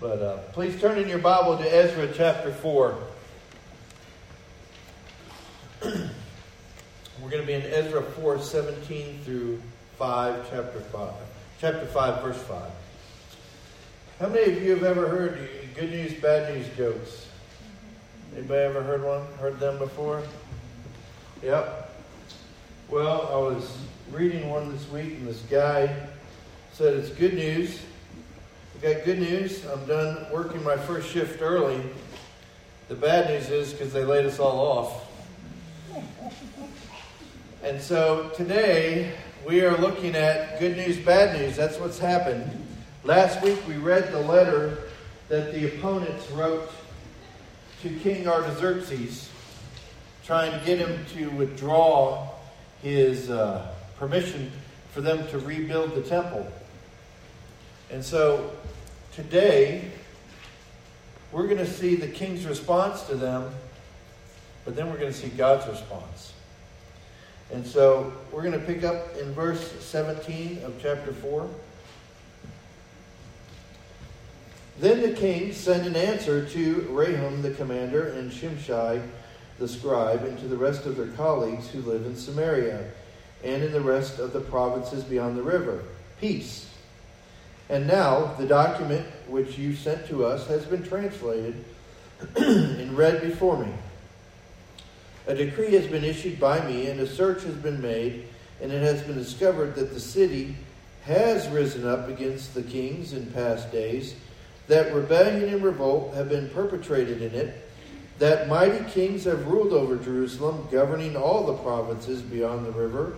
But uh, please turn in your Bible to Ezra chapter 4. We're going to be in Ezra 4 17 through 5, chapter 5. Chapter 5, verse 5. How many of you have ever heard good news, bad news jokes? Anybody ever heard one? Heard them before? Yep. Well, I was reading one this week, and this guy said it's good news. I got good news. I'm done working my first shift early. The bad news is because they laid us all off. And so today we are looking at good news, bad news. That's what's happened. Last week we read the letter that the opponents wrote to King Artaxerxes, trying to get him to withdraw his uh, permission for them to rebuild the temple. And so today we're going to see the king's response to them, but then we're going to see God's response. And so we're going to pick up in verse 17 of chapter 4. Then the king sent an answer to Rehum the commander and Shimshai the scribe and to the rest of their colleagues who live in Samaria and in the rest of the provinces beyond the river. Peace. And now the document which you sent to us has been translated and read before me. A decree has been issued by me, and a search has been made, and it has been discovered that the city has risen up against the kings in past days, that rebellion and revolt have been perpetrated in it, that mighty kings have ruled over Jerusalem, governing all the provinces beyond the river,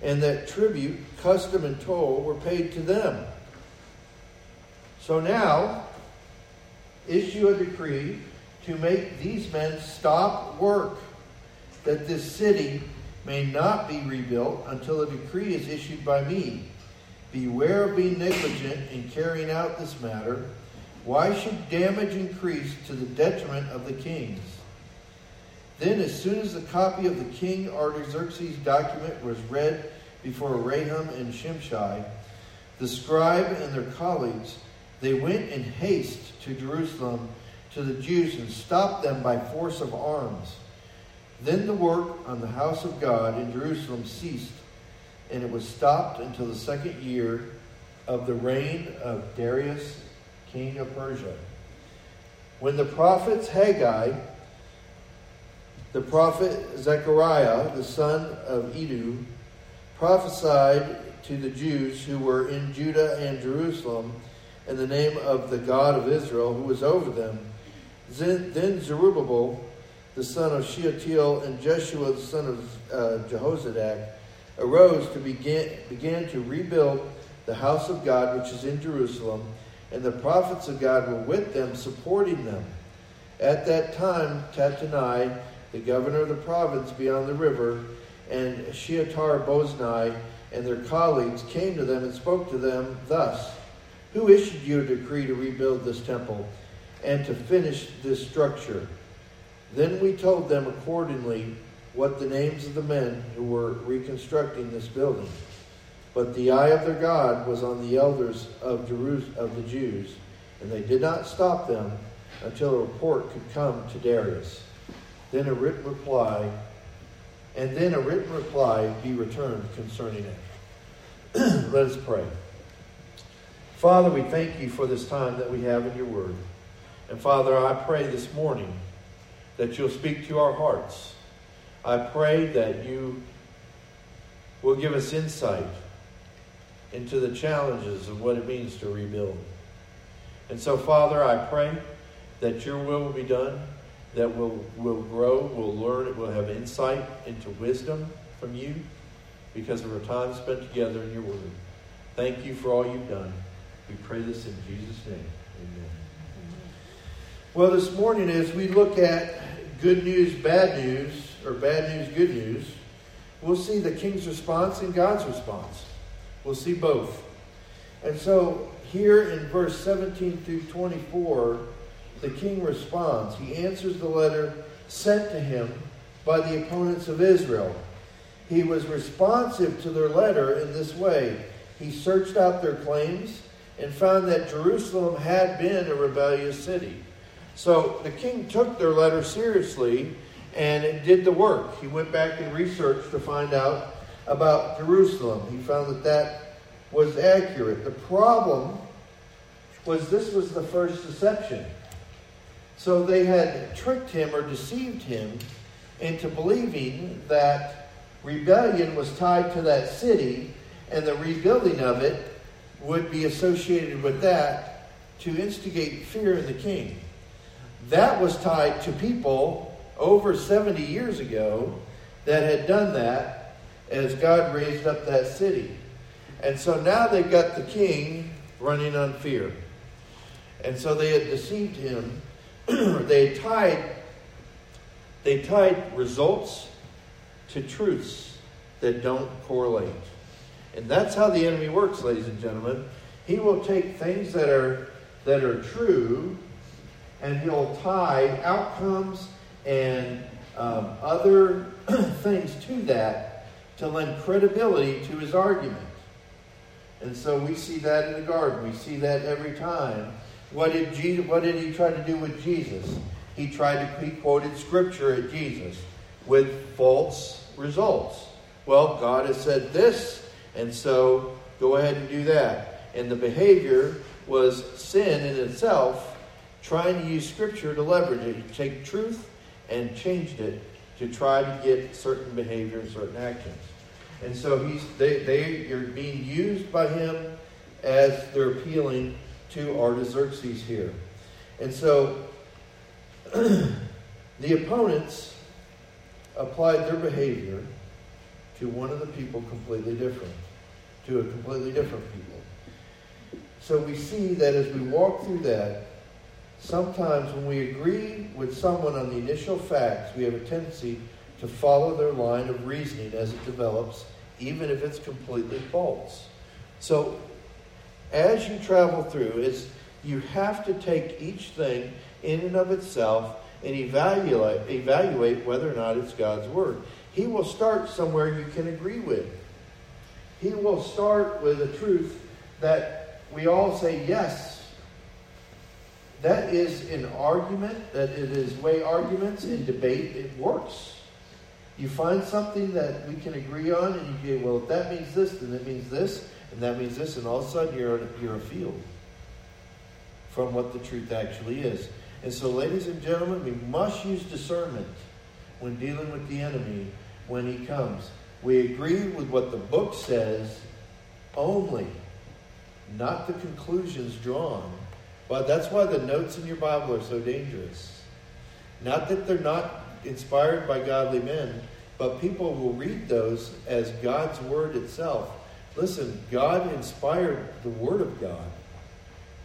and that tribute, custom, and toll were paid to them. So now, issue a decree to make these men stop work that this city may not be rebuilt until a decree is issued by me. Beware of being negligent in carrying out this matter. Why should damage increase to the detriment of the kings? Then, as soon as the copy of the king Artaxerxes' document was read before Rehum and Shimshai, the scribe and their colleagues, they went in haste to Jerusalem to the Jews and stopped them by force of arms. Then the work on the house of God in Jerusalem ceased, and it was stopped until the second year of the reign of Darius, king of Persia. When the prophets Haggai, the prophet Zechariah, the son of Iddo, prophesied to the Jews who were in Judah and Jerusalem in the name of the God of Israel who was over them, then Zerubbabel, the son of Shealtiel, and Jeshua, the son of uh, Jehozadak, arose to begin, began to rebuild the house of God which is in Jerusalem, and the prophets of God were with them, supporting them. At that time, Tattenai, the governor of the province beyond the river, and Shethar-bozenai and their colleagues came to them and spoke to them thus Who issued you a decree to rebuild this temple and to finish this structure? Then we told them accordingly what the names of the men who were reconstructing this building. But the eye of their God was on the elders of, of the Jews, and they did not stop them until a report could come to Darius. Then a written reply, and then a written reply be returned concerning it. Let us pray. Father, we thank you for this time that we have in your word. And Father, I pray this morning that you'll speak to our hearts. I pray that you will give us insight into the challenges of what it means to rebuild. And so, Father, I pray that your will will be done, that we'll, we'll grow, we'll learn, we'll have insight into wisdom from you because of our time spent together in your word. Thank you for all you've done. We pray this in Jesus' name. Amen. Well, this morning, as we look at good news, bad news, or bad news, good news, we'll see the king's response and God's response. We'll see both. And so, here in verse 17 through 24, the king responds. He answers the letter sent to him by the opponents of Israel. He was responsive to their letter in this way. He searched out their claims and found that Jerusalem had been a rebellious city. So the king took their letter seriously and it did the work. He went back and researched to find out about Jerusalem. He found that that was accurate. The problem was this was the first deception. So they had tricked him or deceived him into believing that rebellion was tied to that city and the rebuilding of it would be associated with that to instigate fear in the king. That was tied to people over 70 years ago that had done that as God raised up that city. And so now they've got the king running on fear. And so they had deceived him. they tied they tied results to truths that don't correlate. And that's how the enemy works, ladies and gentlemen. He will take things that are that are true and he'll tie outcomes and um, other things to that to lend credibility to his argument. And so we see that in the garden. We see that every time. What did Jesus, what did he try to do with Jesus? He tried to he quoted scripture at Jesus with false results. Well, God has said this, and so go ahead and do that. And the behavior was sin in itself, trying to use scripture to leverage it. Take truth and changed it to try to get certain behavior and certain actions. And so he's they, they are being used by him as they're appealing to Artaxerxes here. And so the opponents applied their behavior to one of the people completely different, to a completely different people. So we see that as we walk through that, sometimes when we agree with someone on the initial facts, we have a tendency to follow their line of reasoning as it develops, even if it's completely false. So as you travel through, is you have to take each thing in and of itself and evaluate, evaluate whether or not it's God's Word. He will start somewhere you can agree with. He will start with a truth that we all say, yes. That is an argument, that it is way arguments in debate, it works. You find something that we can agree on, and you go, well, if that means this, then it means this, and that means this, and all of a sudden you're, you're afield from what the truth actually is. And so, ladies and gentlemen, we must use discernment when dealing with the enemy when he comes. We agree with what the book says only, not the conclusions drawn. But that's why the notes in your Bible are so dangerous. Not that they're not inspired by godly men, but people will read those as God's word itself. Listen, God inspired the word of God.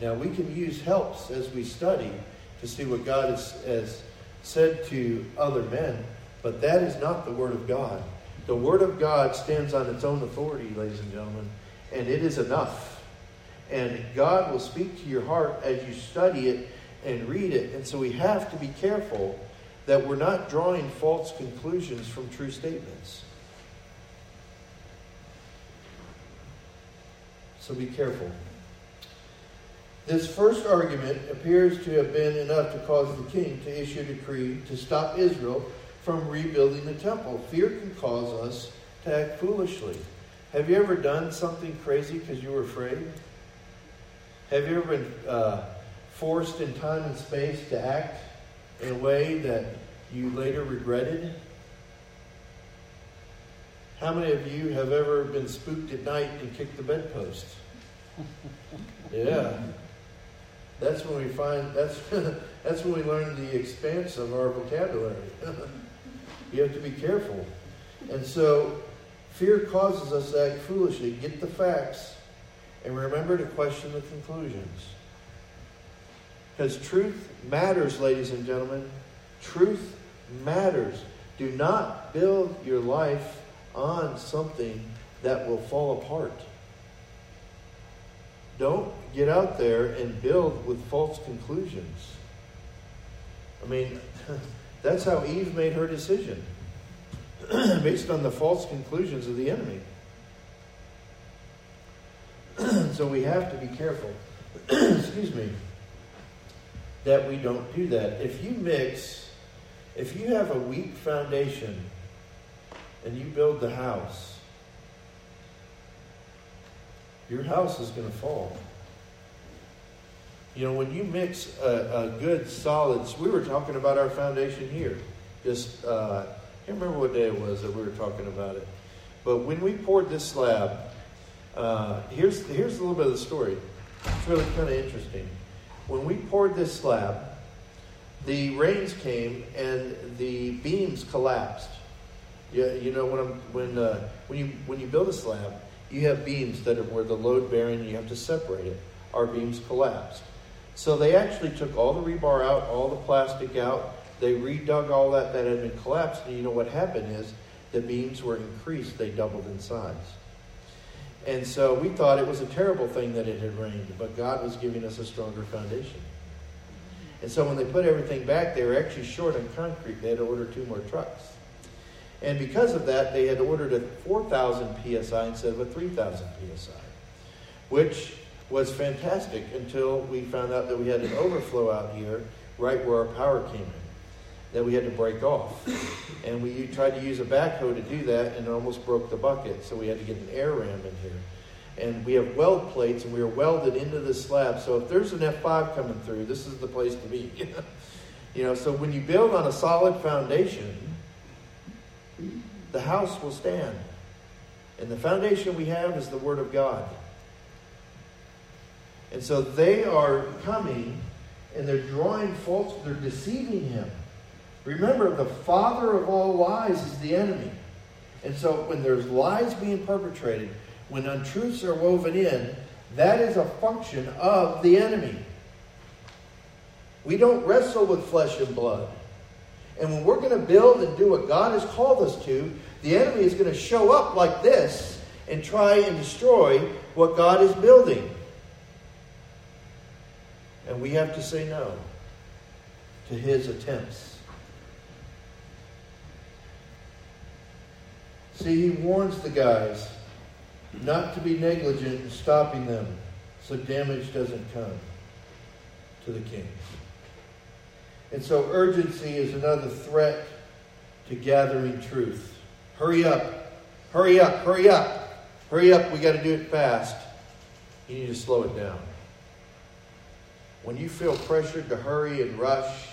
Now we can use helps as we study to see what God has, has said to other men, but that is not the Word of God. The Word of God stands on its own authority, ladies and gentlemen, and it is enough. And God will speak to your heart as you study it and read it. And so we have to be careful that we're not drawing false conclusions from true statements. So be careful. This first argument appears to have been enough to cause the king to issue a decree to stop Israel from rebuilding the temple. Fear can cause us to act foolishly. Have you ever done something crazy because you were afraid? Have you ever been uh, forced in time and space to act in a way that you later regretted? How many of you have ever been spooked at night and kicked the bedpost? Yeah. That's when we find that's that's when we learn the expanse of our vocabulary. you have to be careful. And so fear causes us to act foolishly. Get the facts and remember to question the conclusions. Because truth matters, ladies and gentlemen. Truth matters. Do not build your life on something that will fall apart. Don't get out there and build with false conclusions. I mean, that's how Eve made her decision, based on the false conclusions of the enemy. so we have to be careful. excuse me, that we don't do that. If you mix, if you have a weak foundation and you build the house, your house is going to fall. You know, when you mix a, a good solid, we were talking about our foundation here. Just, uh, I can't remember what day it was that we were talking about it. But when we poured this slab, uh, here's, here's a little bit of the story. It's really kind of interesting. When we poured this slab, the rains came and the beams collapsed. You, you know when I'm, when uh, when you when you build a slab, you have beams that are where the load bearing you have to separate it. Our beams collapsed, so they actually took all the rebar out, all the plastic out. They redug all that that had been collapsed, and you know what happened is the beams were increased; they doubled in size. And so we thought it was a terrible thing that it had rained, but God was giving us a stronger foundation. And so when they put everything back, they were actually short on concrete. They had to order two more trucks. And because of that, they had ordered a 4,000 psi instead of a 3,000 psi, which was fantastic until we found out that we had an overflow out here right where our power came in that we had to break off. And we tried to use a backhoe to do that and it almost broke the bucket. So we had to get an air ram in here. And we have weld plates and we are welded into the slab. So if there's an F5 coming through, this is the place to be. you know, so when you build on a solid foundation, the house will stand. And the foundation we have is the Word of God. And so they are coming and they're drawing false, they're deceiving him. Remember, the father of all lies is the enemy. And so when there's lies being perpetrated, when untruths are woven in, that is a function of the enemy. We don't wrestle with flesh and blood. And when we're going to build and do what God has called us to, the enemy is going to show up like this and try and destroy what God is building. And we have to say no to his attempts. See, he warns the guys not to be negligent in stopping them so damage doesn't come to the king. And so urgency is another threat to gathering truth. Hurry up. Hurry up. Hurry up. Hurry up. We got to do it fast. You need to slow it down. When you feel pressured to hurry and rush,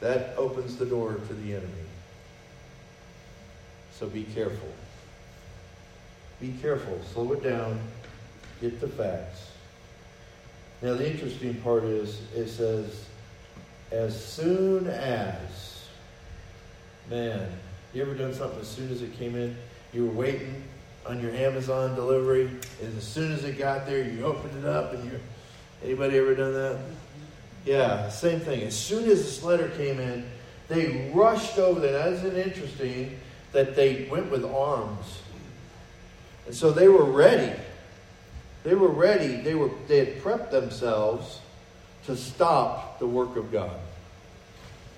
that opens the door to the enemy. So be careful. Be careful. Slow it down. Get the facts. Now, the interesting part is it says, as soon as, man, you ever done something as soon as it came in? You were waiting on your Amazon delivery, and as soon as it got there, you opened it up, and you anybody ever done that? Yeah, same thing. As soon as this letter came in, they rushed over there. That isn't interesting that they went with arms. And so they were ready. They were ready. They were they had prepped themselves to stop the work of God.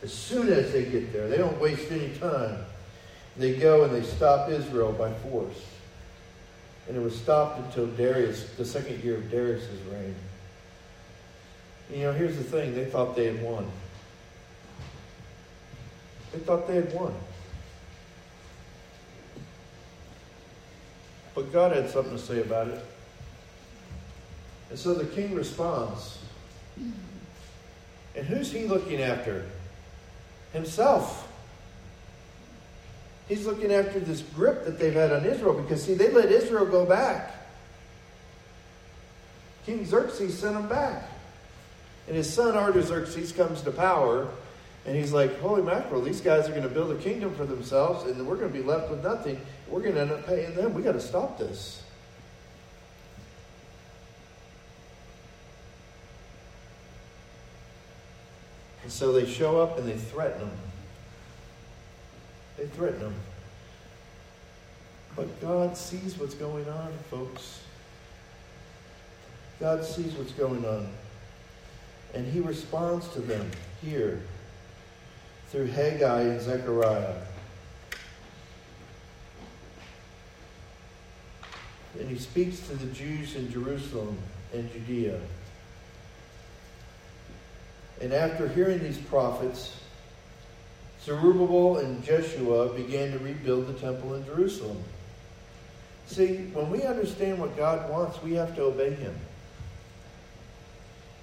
As soon as they get there, they don't waste any time. They go and they stop Israel by force. And it was stopped until Darius, the second year of Darius' reign. You know, here's the thing they thought they had won. They thought they had won. But God had something to say about it. And so the king responds. And who's he looking after? Himself. He's looking after this grip that they've had on Israel because, see, they let Israel go back. King Xerxes sent them back. And his son Artaxerxes comes to power, and he's like, Holy mackerel, these guys are going to build a kingdom for themselves, and we're going to be left with nothing. We're going to end up paying them. We got to stop this. And so they show up and they threaten them. They threaten them. But God sees what's going on, folks. God sees what's going on. And he responds to them here through Haggai and Zechariah. And he speaks to the Jews in Jerusalem and Judea. And after hearing these prophets, Zerubbabel and Jeshua began to rebuild the temple in Jerusalem. See, when we understand what God wants, we have to obey Him.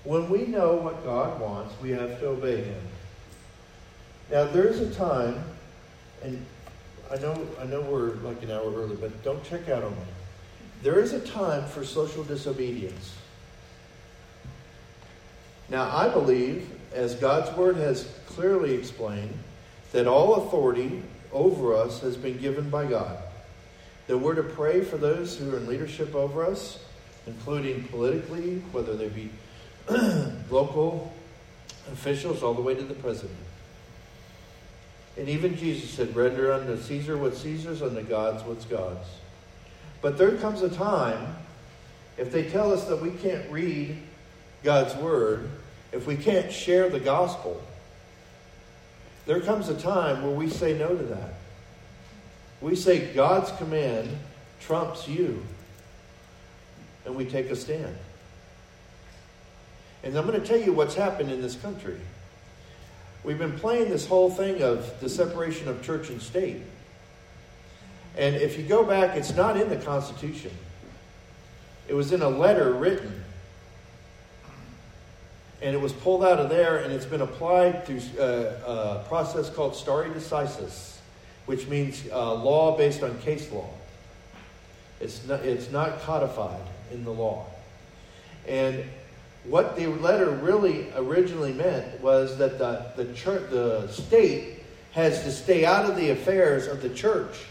When we know what God wants, we have to obey Him. Now, there's a time, and I know, I know we're like an hour early, but don't check out on me. There is a time for social disobedience. Now, I believe, as God's Word has clearly explained, that all authority over us has been given by God. That we're to pray for those who are in leadership over us, including politically, whether they be local officials, all the way to the president. And even Jesus said, Render unto Caesar what's Caesar's, unto God's what's God's. But there comes a time, if they tell us that we can't read God's Word, if we can't share the gospel, there comes a time where we say no to that. We say God's command trumps you, and we take a stand. And I'm going to tell you what's happened in this country. We've been playing this whole thing of the separation of church and state. And if you go back, it's not in the Constitution. It was in a letter written. And it was pulled out of there, and it's been applied through uh, a process called stare decisis, which means uh, law based on case law. It's not, it's not codified in the law. And what the letter really originally meant was that the, the, church, the state has to stay out of the affairs of the church,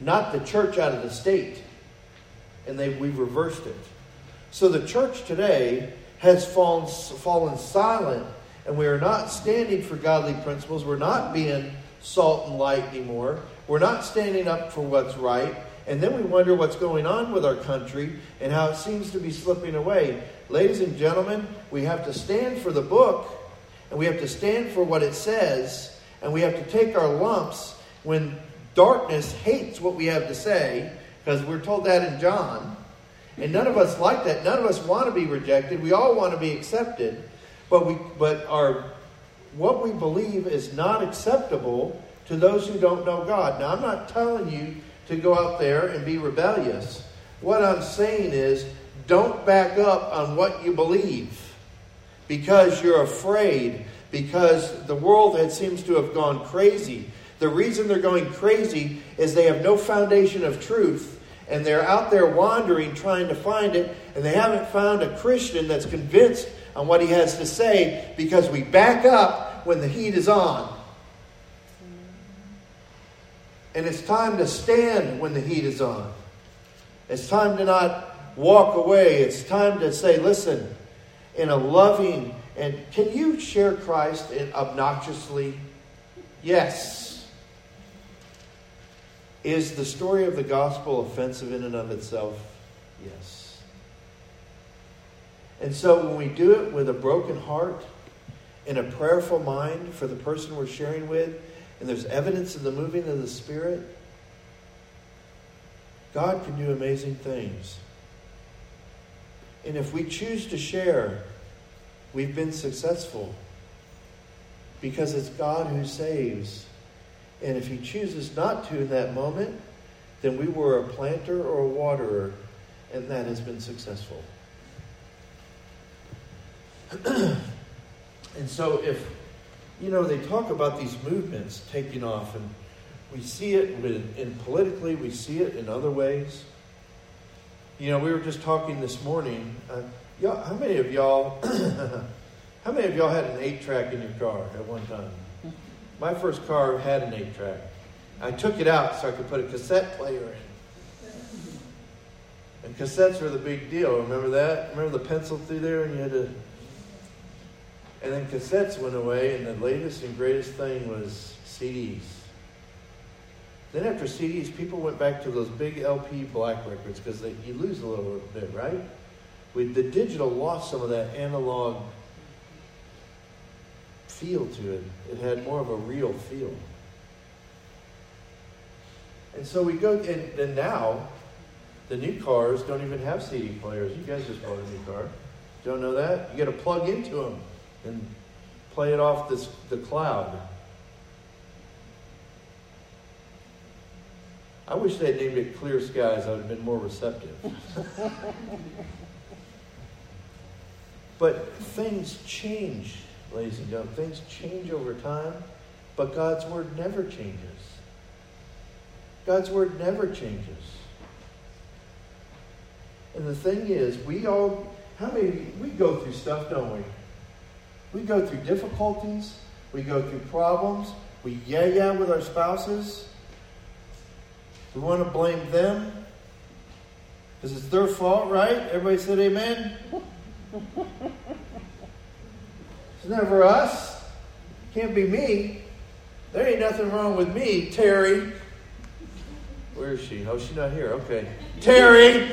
not the church out of the state. And they, we've reversed it. So the church today has fallen, fallen silent, and we are not standing for godly principles. We're not being salt and light anymore. We're not standing up for what's right. And then we wonder what's going on with our country and how it seems to be slipping away. Ladies and gentlemen, we have to stand for the book and we have to stand for what it says and we have to take our lumps when darkness hates what we have to say because we're told that in John. And none of us like that. None of us want to be rejected. We all want to be accepted. But we but our what we believe is not acceptable to those who don't know God. Now I'm not telling you to go out there and be rebellious. What I'm saying is don't back up on what you believe because you're afraid, because the world it seems to have gone crazy. The reason they're going crazy is they have no foundation of truth and they're out there wandering trying to find it and they haven't found a Christian that's convinced on what he has to say because we back up when the heat is on. And it's time to stand when the heat is on. It's time to not walk away. It's time to say, listen, in a loving, and can you share Christ obnoxiously? Yes. Is the story of the gospel offensive in and of itself? Yes. And so when we do it with a broken heart, in a prayerful mind for the person we're sharing with, and there's evidence of the moving of the Spirit, God can do amazing things. And if we choose to share, we've been successful because it's God who saves. And if He chooses not to in that moment, then we were a planter or a waterer, and that has been successful. and so, if, you know, they talk about these movements taking off, and we see it in, in politically, we see it in other ways. You know, we were just talking this morning. Uh, y'all, how many of y'all, how many of y'all had an eight track in your car at one time? My first car had an eight track. I took it out so I could put a cassette player in. And cassettes were the big deal. Remember that? Remember the pencil through there and you had to. And then cassettes went away, and the latest and greatest thing was CDs. Then after CDs, people went back to those big LP black records because you lose a little bit, right? With the digital lost some of that analog feel to it. It had more of a real feel. And so we go, and, and now the new cars don't even have CD players. You guys just bought a new car. Don't know that? You got to plug into them and play it off this, the cloud. I wish they'd named it Clear Skies. I would have been more receptive. but things change, ladies and gentlemen. Things change over time, but God's Word never changes. God's Word never changes. And the thing is, we all, how many, we go through stuff, don't we? We go through difficulties, we go through problems, we yeah yeah with our spouses. We want to blame them because it's their fault, right? Everybody said amen? it's never us. It Can't be me. There ain't nothing wrong with me, Terry. Where is she? Oh, she's not here. Okay. Terry!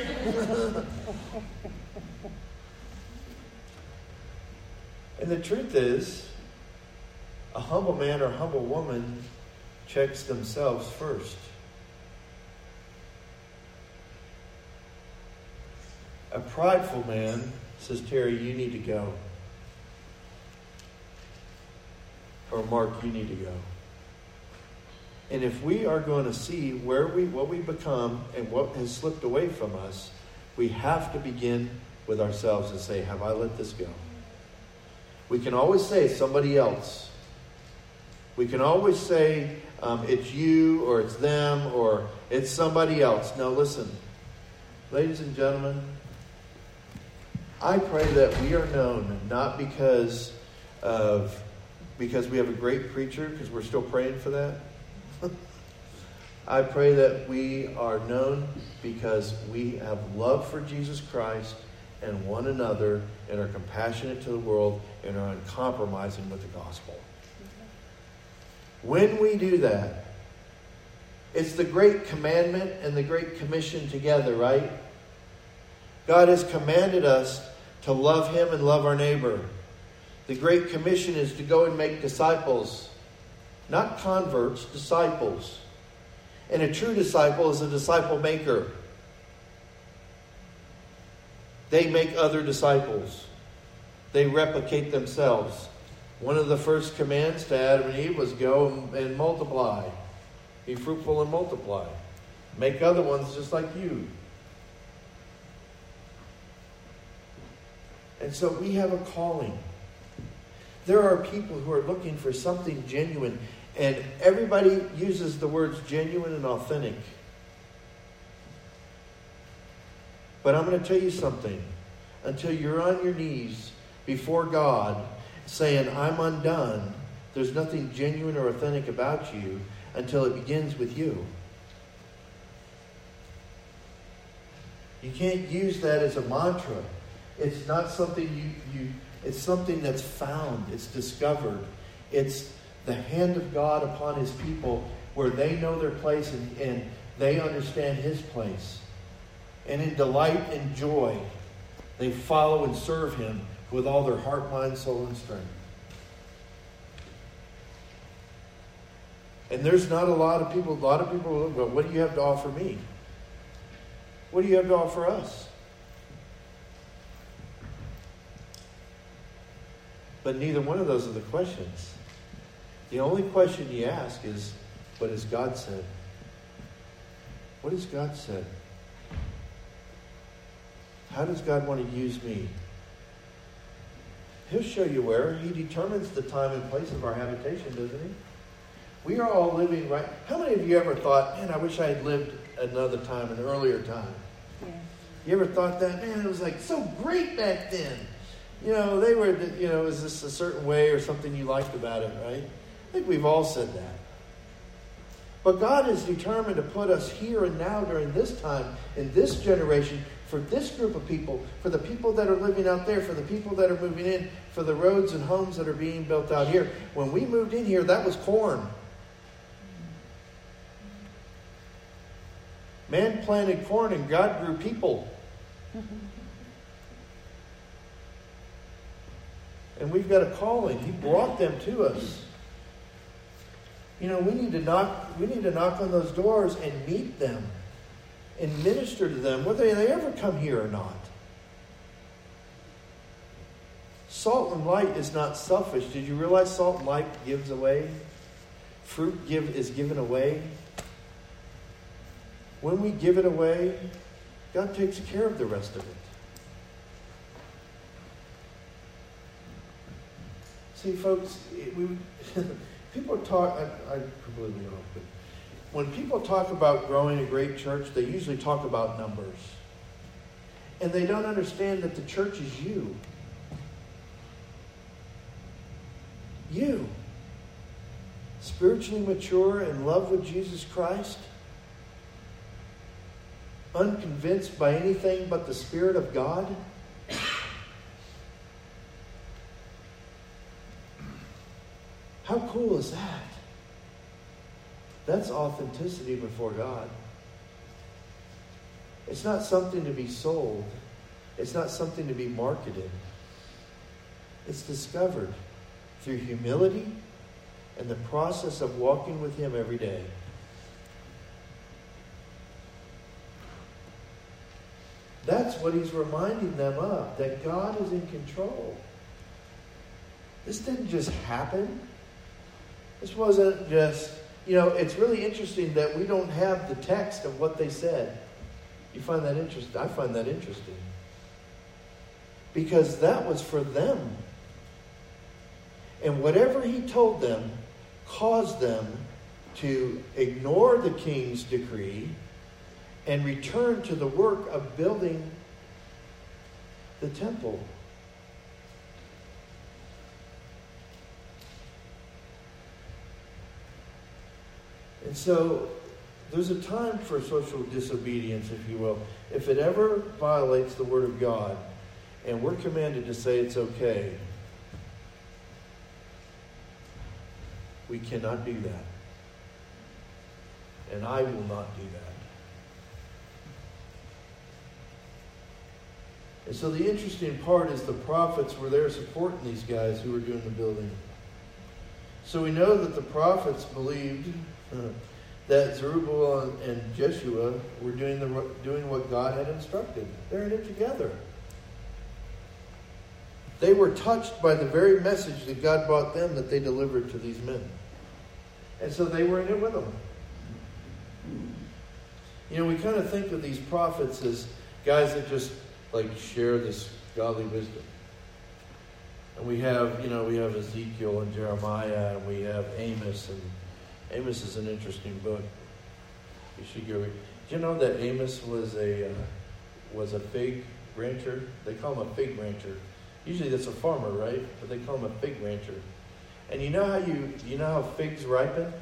and the truth is, a humble man or humble woman checks themselves first. A prideful man says, Terry, you need to go. Or Mark, you need to go. And if we are going to see where we what we become and what has slipped away from us, we have to begin with ourselves and say, Have I let this go? We can always say somebody else. We can always say um, it's you or it's them or it's somebody else. No, listen. Ladies and gentlemen, I pray that we are known not because of because we have a great preacher, because we're still praying for that. I pray that we are known because we have love for Jesus Christ and one another and are compassionate to the world and are uncompromising with the gospel. When we do that, it's the great commandment and the great commission together, right? God has commanded us to love Him and love our neighbor. The Great Commission is to go and make disciples, not converts, disciples. And a true disciple is a disciple maker. They make other disciples, they replicate themselves. One of the first commands to Adam and Eve was go and multiply, be fruitful and multiply. Make other ones just like you. And so we have a calling. There are people who are looking for something genuine, and everybody uses the words genuine and authentic. But I'm going to tell you something. Until you're on your knees before God saying, I'm undone, there's nothing genuine or authentic about you until it begins with you. You can't use that as a mantra. It's not something you, you it's something that's found, it's discovered. It's the hand of God upon his people where they know their place and, and they understand his place. And in delight and joy, they follow and serve him with all their heart, mind, soul, and strength. And there's not a lot of people, a lot of people well, what do you have to offer me? What do you have to offer us? But neither one of those are the questions. The only question you ask is, what has God said? What has God said? How does God want to use me? He'll show you where. He determines the time and place of our habitation, doesn't he? We are all living right. How many of you ever thought, man, I wish I had lived another time, an earlier time? Yeah. You ever thought that? Man, it was like so great back then you know, they were, you know, is this a certain way or something you liked about it, right? I think we've all said that. But God is determined to put us here and now during this time, in this generation, for this group of people, for the people that are living out there, for the people that are moving in, for the roads and homes that are being built out here. When we moved in here, that was corn. Man planted corn and God grew people. Mm-hmm. And we've got a calling. He brought them to us. You know, we need to knock. We need to knock on those doors and meet them, and minister to them, whether they ever come here or not. Salt and light is not selfish. Did you realize salt and light gives away? Fruit give is given away. When we give it away, God takes care of the rest of it. See, folks, we, people talk, I, I completely off, but when people talk about growing a great church, they usually talk about numbers. And they don't understand that the church is you. You. Spiritually mature in love with Jesus Christ, unconvinced by anything but the Spirit of God. How cool is that? That's authenticity before God. It's not something to be sold. It's not something to be marketed. It's discovered through humility and the process of walking with Him every day. That's what he's reminding them of, that God is in control. This didn't just happen. This wasn't just, you know, it's really interesting that we don't have the text of what they said. You find that interesting? I find that interesting. Because that was for them. And whatever he told them caused them to ignore the king's decree and return to the work of building the temple. And so there's a time for social disobedience, if you will. If it ever violates the Word of God, and we're commanded to say it's okay, we cannot do that. And I will not do that. And so the interesting part is the prophets were there supporting these guys who were doing the building. So we know that the prophets believed Hmm. that Zerubbabel and Jeshua were doing, the, doing what God had instructed. They're in it together. They were touched by the very message that God brought them that they delivered to these men. And so they were in it with them. You know, we kind of think of these prophets as guys that just like share this godly wisdom. And we have, you know, we have Ezekiel and Jeremiah, and we have Amos, and Amos is an interesting book. You should go. Read. Do you know that Amos was a uh, was a fig rancher? They call him a fig rancher. Usually that's a farmer, right? But they call him a fig rancher. And you know how you you know how figs ripen?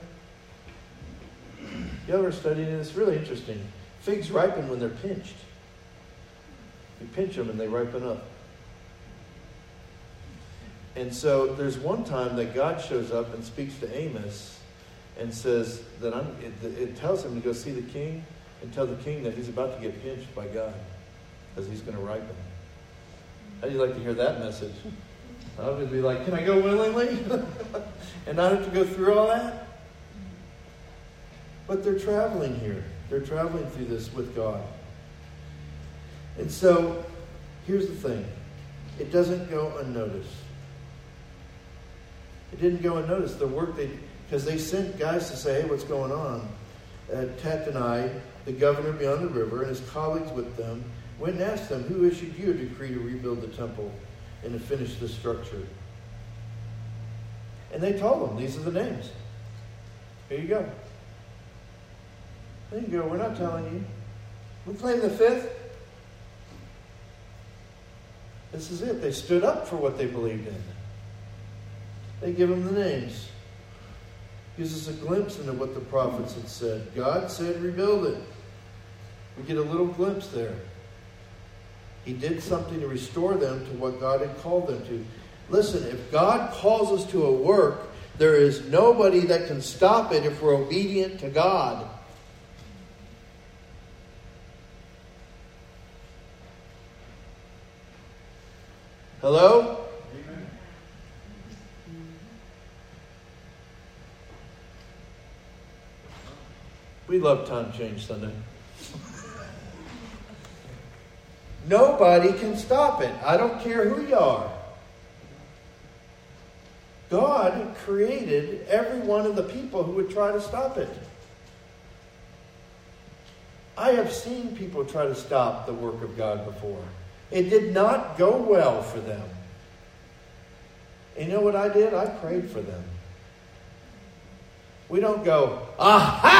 You ever studied it? It's really interesting. Figs ripen when they're pinched. You pinch them and they ripen up. And so there's one time that God shows up and speaks to Amos and says that I'm, it, it tells him to go see the king and tell the king that he's about to get pinched by God because he's going to ripen. How do you like to hear that message? I would be like, can I go willingly? and not have to go through all that? But they're traveling here. They're traveling through this with God. And so, here's the thing it doesn't go unnoticed. It didn't go unnoticed. The work they, because they sent guys to say, hey, what's going on? Uh, Tattenai, the governor beyond the river, and his colleagues with them, went and asked them, who issued you a decree to rebuild the temple and to finish the structure? And they told them, these are the names. Here you go. There you go. We're not telling you. We claim the fifth. This is it. They stood up for what they believed in. They give them the names. Gives us a glimpse into what the prophets had said. God said, rebuild it. We get a little glimpse there. He did something to restore them to what God had called them to. Listen, if God calls us to a work, there is nobody that can stop it if we're obedient to God. Hello? Amen. We love time change Sunday. Nobody can stop it. I don't care who you are. God created every one of the people who would try to stop it. I have seen people try to stop the work of God before. It did not go well for them. And you know what I did? I prayed for them. We don't go, aha!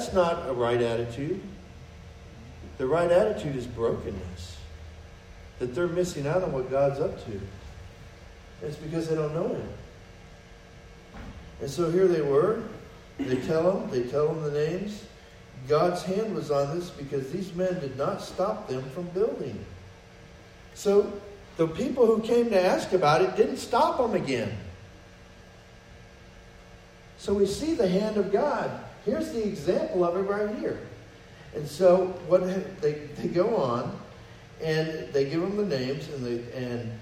That's not a right attitude. The right attitude is brokenness. That they're missing out on what God's up to. It's because they don't know Him. And so here they were. They tell them, they tell them the names. God's hand was on this because these men did not stop them from building. So the people who came to ask about it didn't stop them again. So we see the hand of God. Here's the example of it right here. And so what they, they go on and they give them the names and they and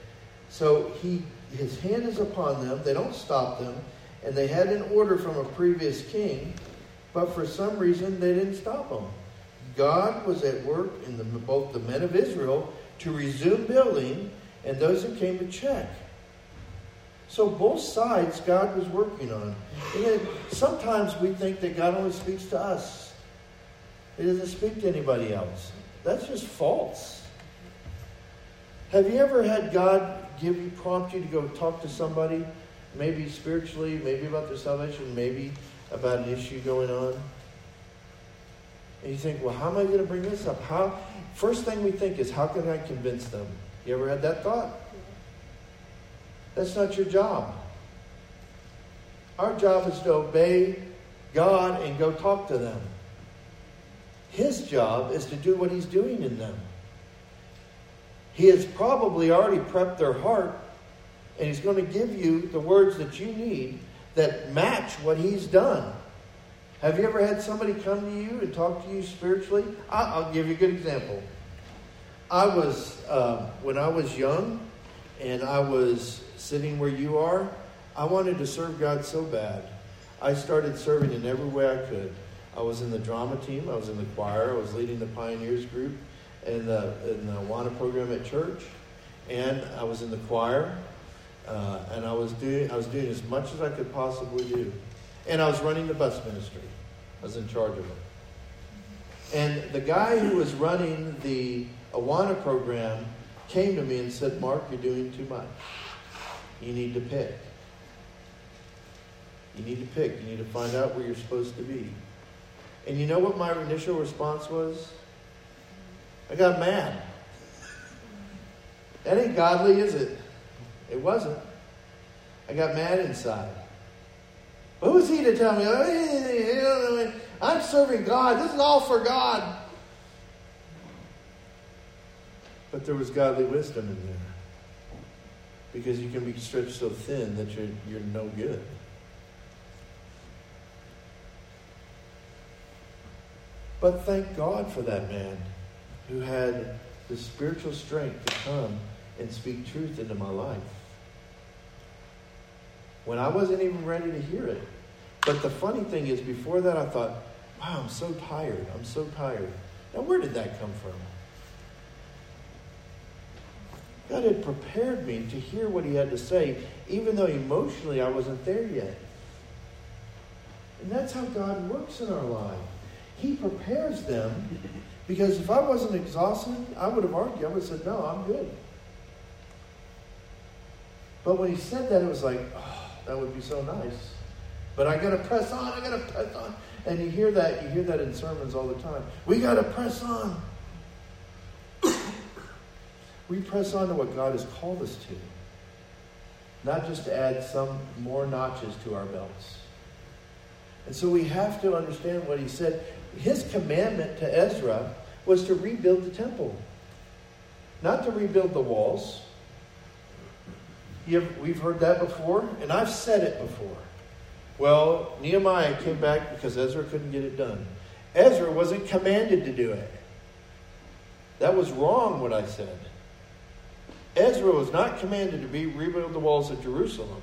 so he his hand is upon them. They don't stop them. And they had an order from a previous king, but for some reason they didn't stop them. God was at work in the, both the men of Israel to resume building and those who came to check. So both sides God was working on. And sometimes we think that God only speaks to us. He doesn't speak to anybody else. That's just false. Have you ever had God give you, prompt you to go talk to somebody, maybe spiritually, maybe about their salvation, maybe about an issue going on? And you think, well, how am I going to bring this up? How? First thing we think is, how can I convince them? You ever had that thought? That's not your job. Our job is to obey God and go talk to them. His job is to do what He's doing in them. He has probably already prepped their heart, and He's going to give you the words that you need that match what He's done. Have you ever had somebody come to you and talk to you spiritually? I'll give you a good example. I was, uh, when I was young and I was sitting where you are, I wanted to serve God so bad. I started serving in every way I could. I was in the drama team, I was in the choir, I was leading the pioneers group in the, in the Awana program at church, and I was in the choir, uh, and I was doing I was doing as much as I could possibly do, and I was running the bus ministry. I was in charge of it. And the guy who was running the Awana program came to me and said, "Mark, you're doing too much." You need to pick. You need to pick. You need to find out where you're supposed to be. And you know what my initial response was? I got mad. That ain't godly, is it? It wasn't. I got mad inside. What was he to tell me? I'm serving God. This is all for God. But there was godly wisdom in there because you can be stretched so thin that you're, you're no good. But thank God for that man who had the spiritual strength to come and speak truth into my life. When I wasn't even ready to hear it. But the funny thing is, before that, I thought, wow, I'm so tired. I'm so tired. Now, where did that come from? God had prepared me to hear what he had to say, even though emotionally I wasn't there yet. And that's how God works in our life. He prepares them because if I wasn't exhausted, I would have argued. I would have said, No, I'm good. But when he said that, it was like, Oh, that would be so nice. But I got to press on. I got to press on. And you hear that. You hear that in sermons all the time. We got to press on we press on to what God has called us to, not just to add some more notches to our belts. And so we have to understand what he said. His commandment to Ezra was to rebuild the temple, not to rebuild the walls. Have, we've heard that before, and I've said it before. Well, Nehemiah came back because Ezra couldn't get it done. Ezra wasn't commanded to do it. That was wrong, what I said. Ezra was not commanded to be rebuild the walls of Jerusalem.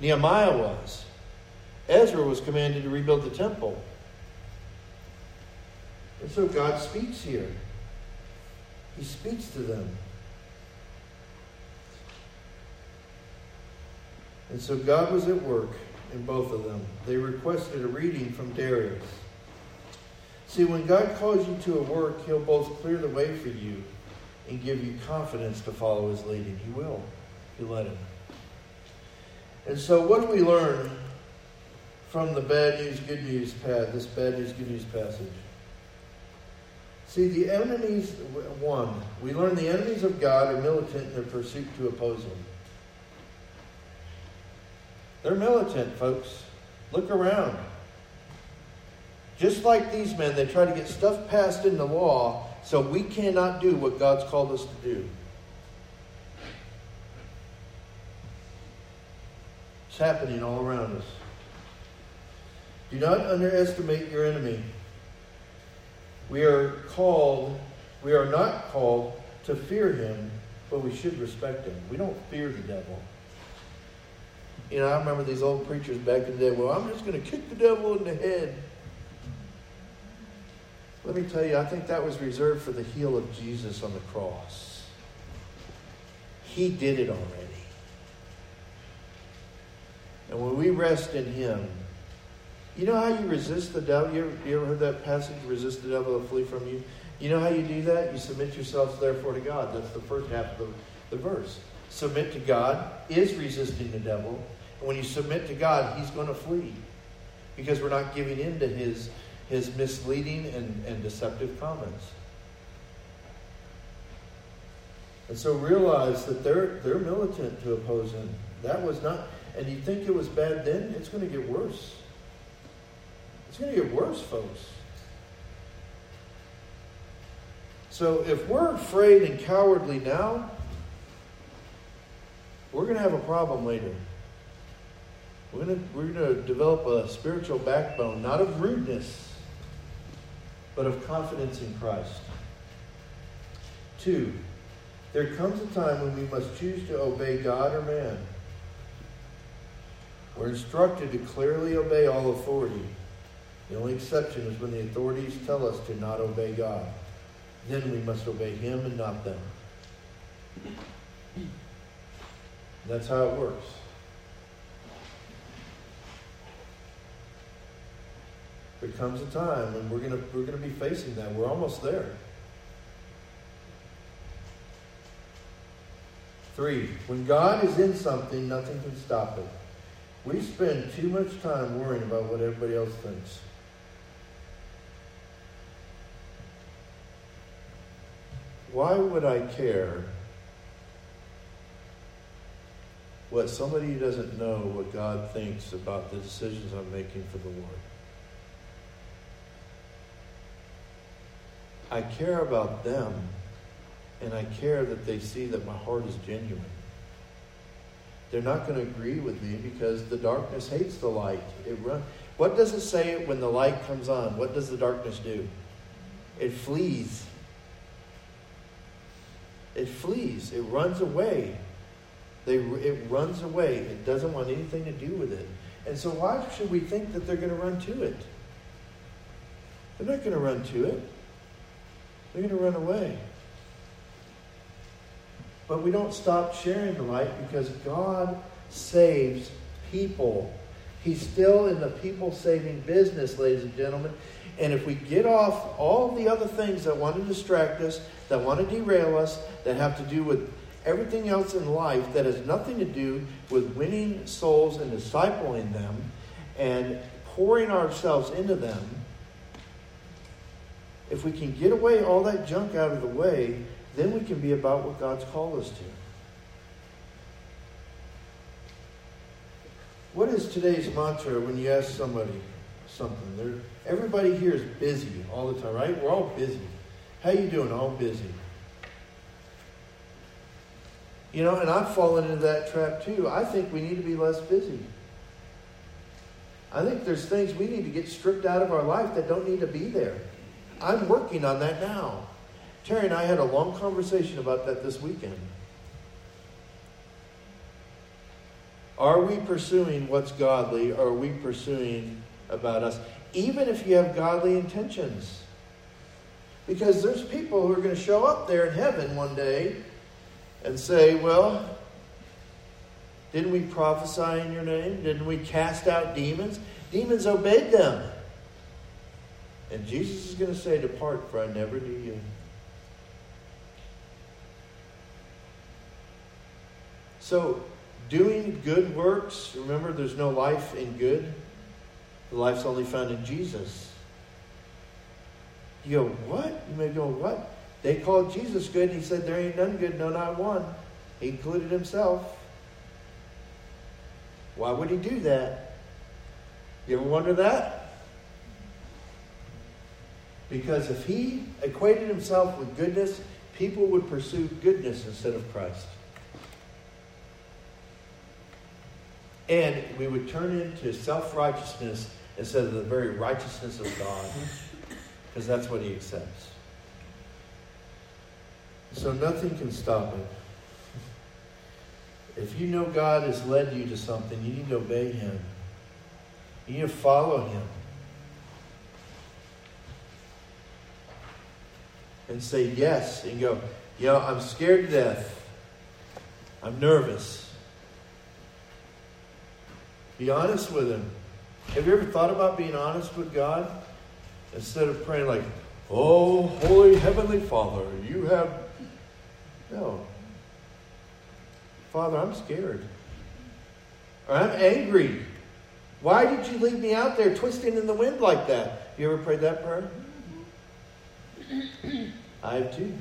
Nehemiah was. Ezra was commanded to rebuild the temple. And so God speaks here. He speaks to them. And so God was at work in both of them. They requested a reading from Darius. See, when God calls you to a work, He'll both clear the way for you and give you confidence to follow His leading. He will, if you let Him. And so, what do we learn from the bad news, good news this bad news, good news passage? See, the enemies, one, we learn the enemies of God are militant in their pursuit to oppose Him. They're militant, folks. Look around. Just like these men, they try to get stuff passed in the law so we cannot do what God's called us to do. It's happening all around us. Do not underestimate your enemy. We are called, we are not called to fear him, but we should respect him. We don't fear the devil. You know, I remember these old preachers back in the day, well, I'm just going to kick the devil in the head. Let me tell you, I think that was reserved for the heel of Jesus on the cross. He did it already. And when we rest in Him, you know how you resist the devil? You ever, you ever heard that passage, resist the devil, will flee from you? You know how you do that? You submit yourselves, therefore, to God. That's the first half of the, the verse. Submit to God is resisting the devil. And when you submit to God, he's going to flee. Because we're not giving in to his, his misleading and, and deceptive comments. And so realize that they're, they're militant to oppose him. That was not, and you think it was bad then, it's going to get worse. It's going to get worse, folks. So if we're afraid and cowardly now, we're going to have a problem later. We're going to, we're going to develop a spiritual backbone, not of rudeness, but of confidence in Christ. Two, there comes a time when we must choose to obey God or man. We're instructed to clearly obey all authority. The only exception is when the authorities tell us to not obey God. Then we must obey Him and not them. That's how it works. There comes a time when we're gonna we're gonna be facing that. We're almost there. Three, when God is in something, nothing can stop it. We spend too much time worrying about what everybody else thinks. Why would I care what somebody who doesn't know what God thinks about the decisions I'm making for the Lord? I care about them, and I care that they see that my heart is genuine. They're not going to agree with me because the darkness hates the light. It run, what does it say when the light comes on? What does the darkness do? It flees. It flees. It runs away. They, it runs away. It doesn't want anything to do with it. And so, why should we think that they're going to run to it? They're not going to run to it. They're going to run away. But we don't stop sharing the light because God saves people. He's still in the people saving business, ladies and gentlemen. And if we get off all the other things that want to distract us, that want to derail us, that have to do with everything else in life that has nothing to do with winning souls and discipling them and pouring ourselves into them, if we can get away all that junk out of the way, then we can be about what God's called us to. What is today's mantra when you ask somebody something? They're, everybody here is busy all the time, right? We're all busy. How you doing? All busy. You know, and I've fallen into that trap too. I think we need to be less busy. I think there's things we need to get stripped out of our life that don't need to be there. I'm working on that now. Terry and I had a long conversation about that this weekend. Are we pursuing what's godly or are we pursuing about us? Even if you have godly intentions. Because there's people who are going to show up there in heaven one day and say, Well, Didn't we prophesy in your name? Didn't we cast out demons? Demons obeyed them. And Jesus is going to say, Depart, for I never knew you. So, doing good works, remember, there's no life in good. The life's only found in Jesus. You go, what? You may go, what? They called Jesus good. He said, there ain't none good, no, not one. He included himself. Why would he do that? You ever wonder that? Because if he equated himself with goodness, people would pursue goodness instead of Christ. And we would turn into self righteousness instead of the very righteousness of God, because that's what he accepts. So nothing can stop it. If you know God has led you to something, you need to obey Him. You need to follow Him. And say yes. And go, you know, I'm scared to death. I'm nervous. Be honest with Him. Have you ever thought about being honest with God? Instead of praying like, Oh, holy heavenly Father, you have. No. Father, I'm scared. Or I'm angry. Why did you leave me out there twisting in the wind like that? You ever prayed that prayer? I have too.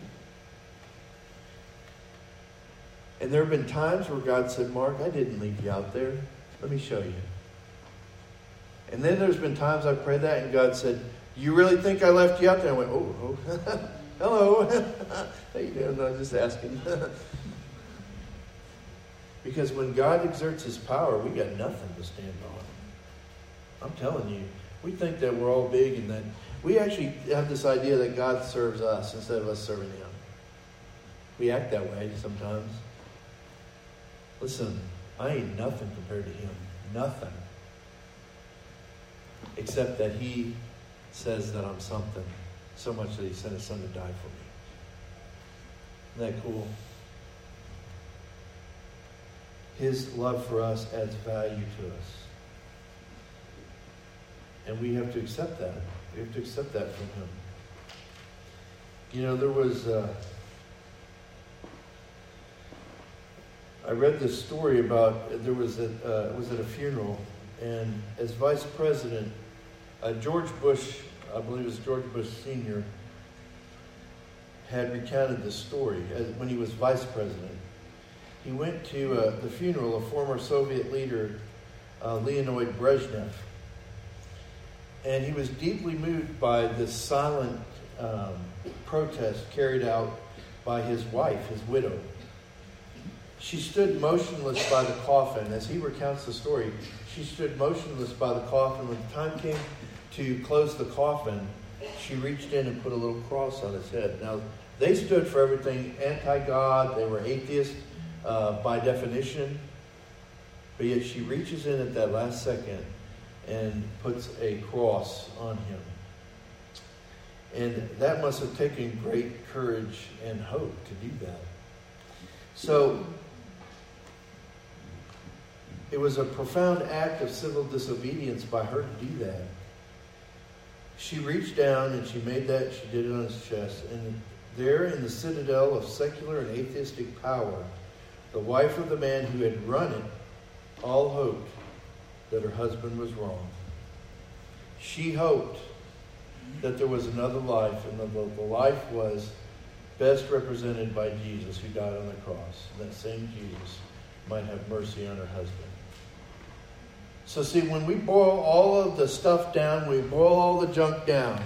And there have been times where God said, Mark, I didn't leave you out there. Let me show you. And then there's been times I prayed that and God said, You really think I left you out there? I went, Oh, oh. hello. How you doing? I'm just asking. Because when God exerts his power, we got nothing to stand on. I'm telling you, we think that we're all big and that we actually have this idea that God serves us instead of us serving him. We act that way sometimes. Listen, I ain't nothing compared to him. Nothing. Except that he says that I'm something so much that he sent his son to die for me. Isn't that cool? His love for us adds value to us. And we have to accept that. We have to accept that from Him. You know, there was. Uh, I read this story about there was a uh, was at a funeral, and as vice president, uh, George Bush, I believe it was George Bush Senior, had recounted this story as, when he was vice president he went to uh, the funeral of former Soviet leader uh, Leonid Brezhnev. And he was deeply moved by this silent um, protest carried out by his wife, his widow. She stood motionless by the coffin. As he recounts the story, she stood motionless by the coffin. When the time came to close the coffin, she reached in and put a little cross on his head. Now, they stood for everything anti God, they were atheists uh, by definition, but yet she reaches in at that last second and puts a cross on him. And that must have taken great courage and hope to do that. So, it was a profound act of civil disobedience by her to do that. She reached down and she made that, she did it on his chest. And there in the citadel of secular and atheistic power, the wife of the man who had run it all hoped that her husband was wrong. She hoped that there was another life, and that the life was best represented by Jesus who died on the cross. And that same Jesus might have mercy on her husband. So, see, when we boil all of the stuff down, we boil all the junk down,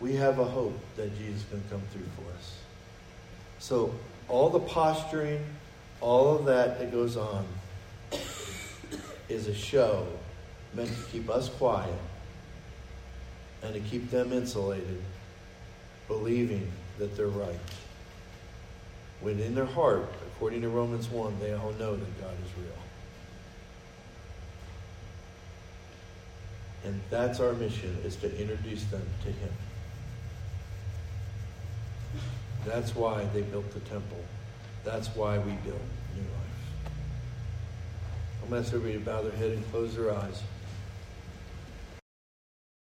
we have a hope that Jesus can come through for us. So, all the posturing, all of that that goes on is a show meant to keep us quiet and to keep them insulated, believing that they're right. When in their heart, according to Romans 1, they all know that God is real. And that's our mission, is to introduce them to Him. That's why they built the temple. That's why we build New Life. Ask everybody to bow their head and close their eyes.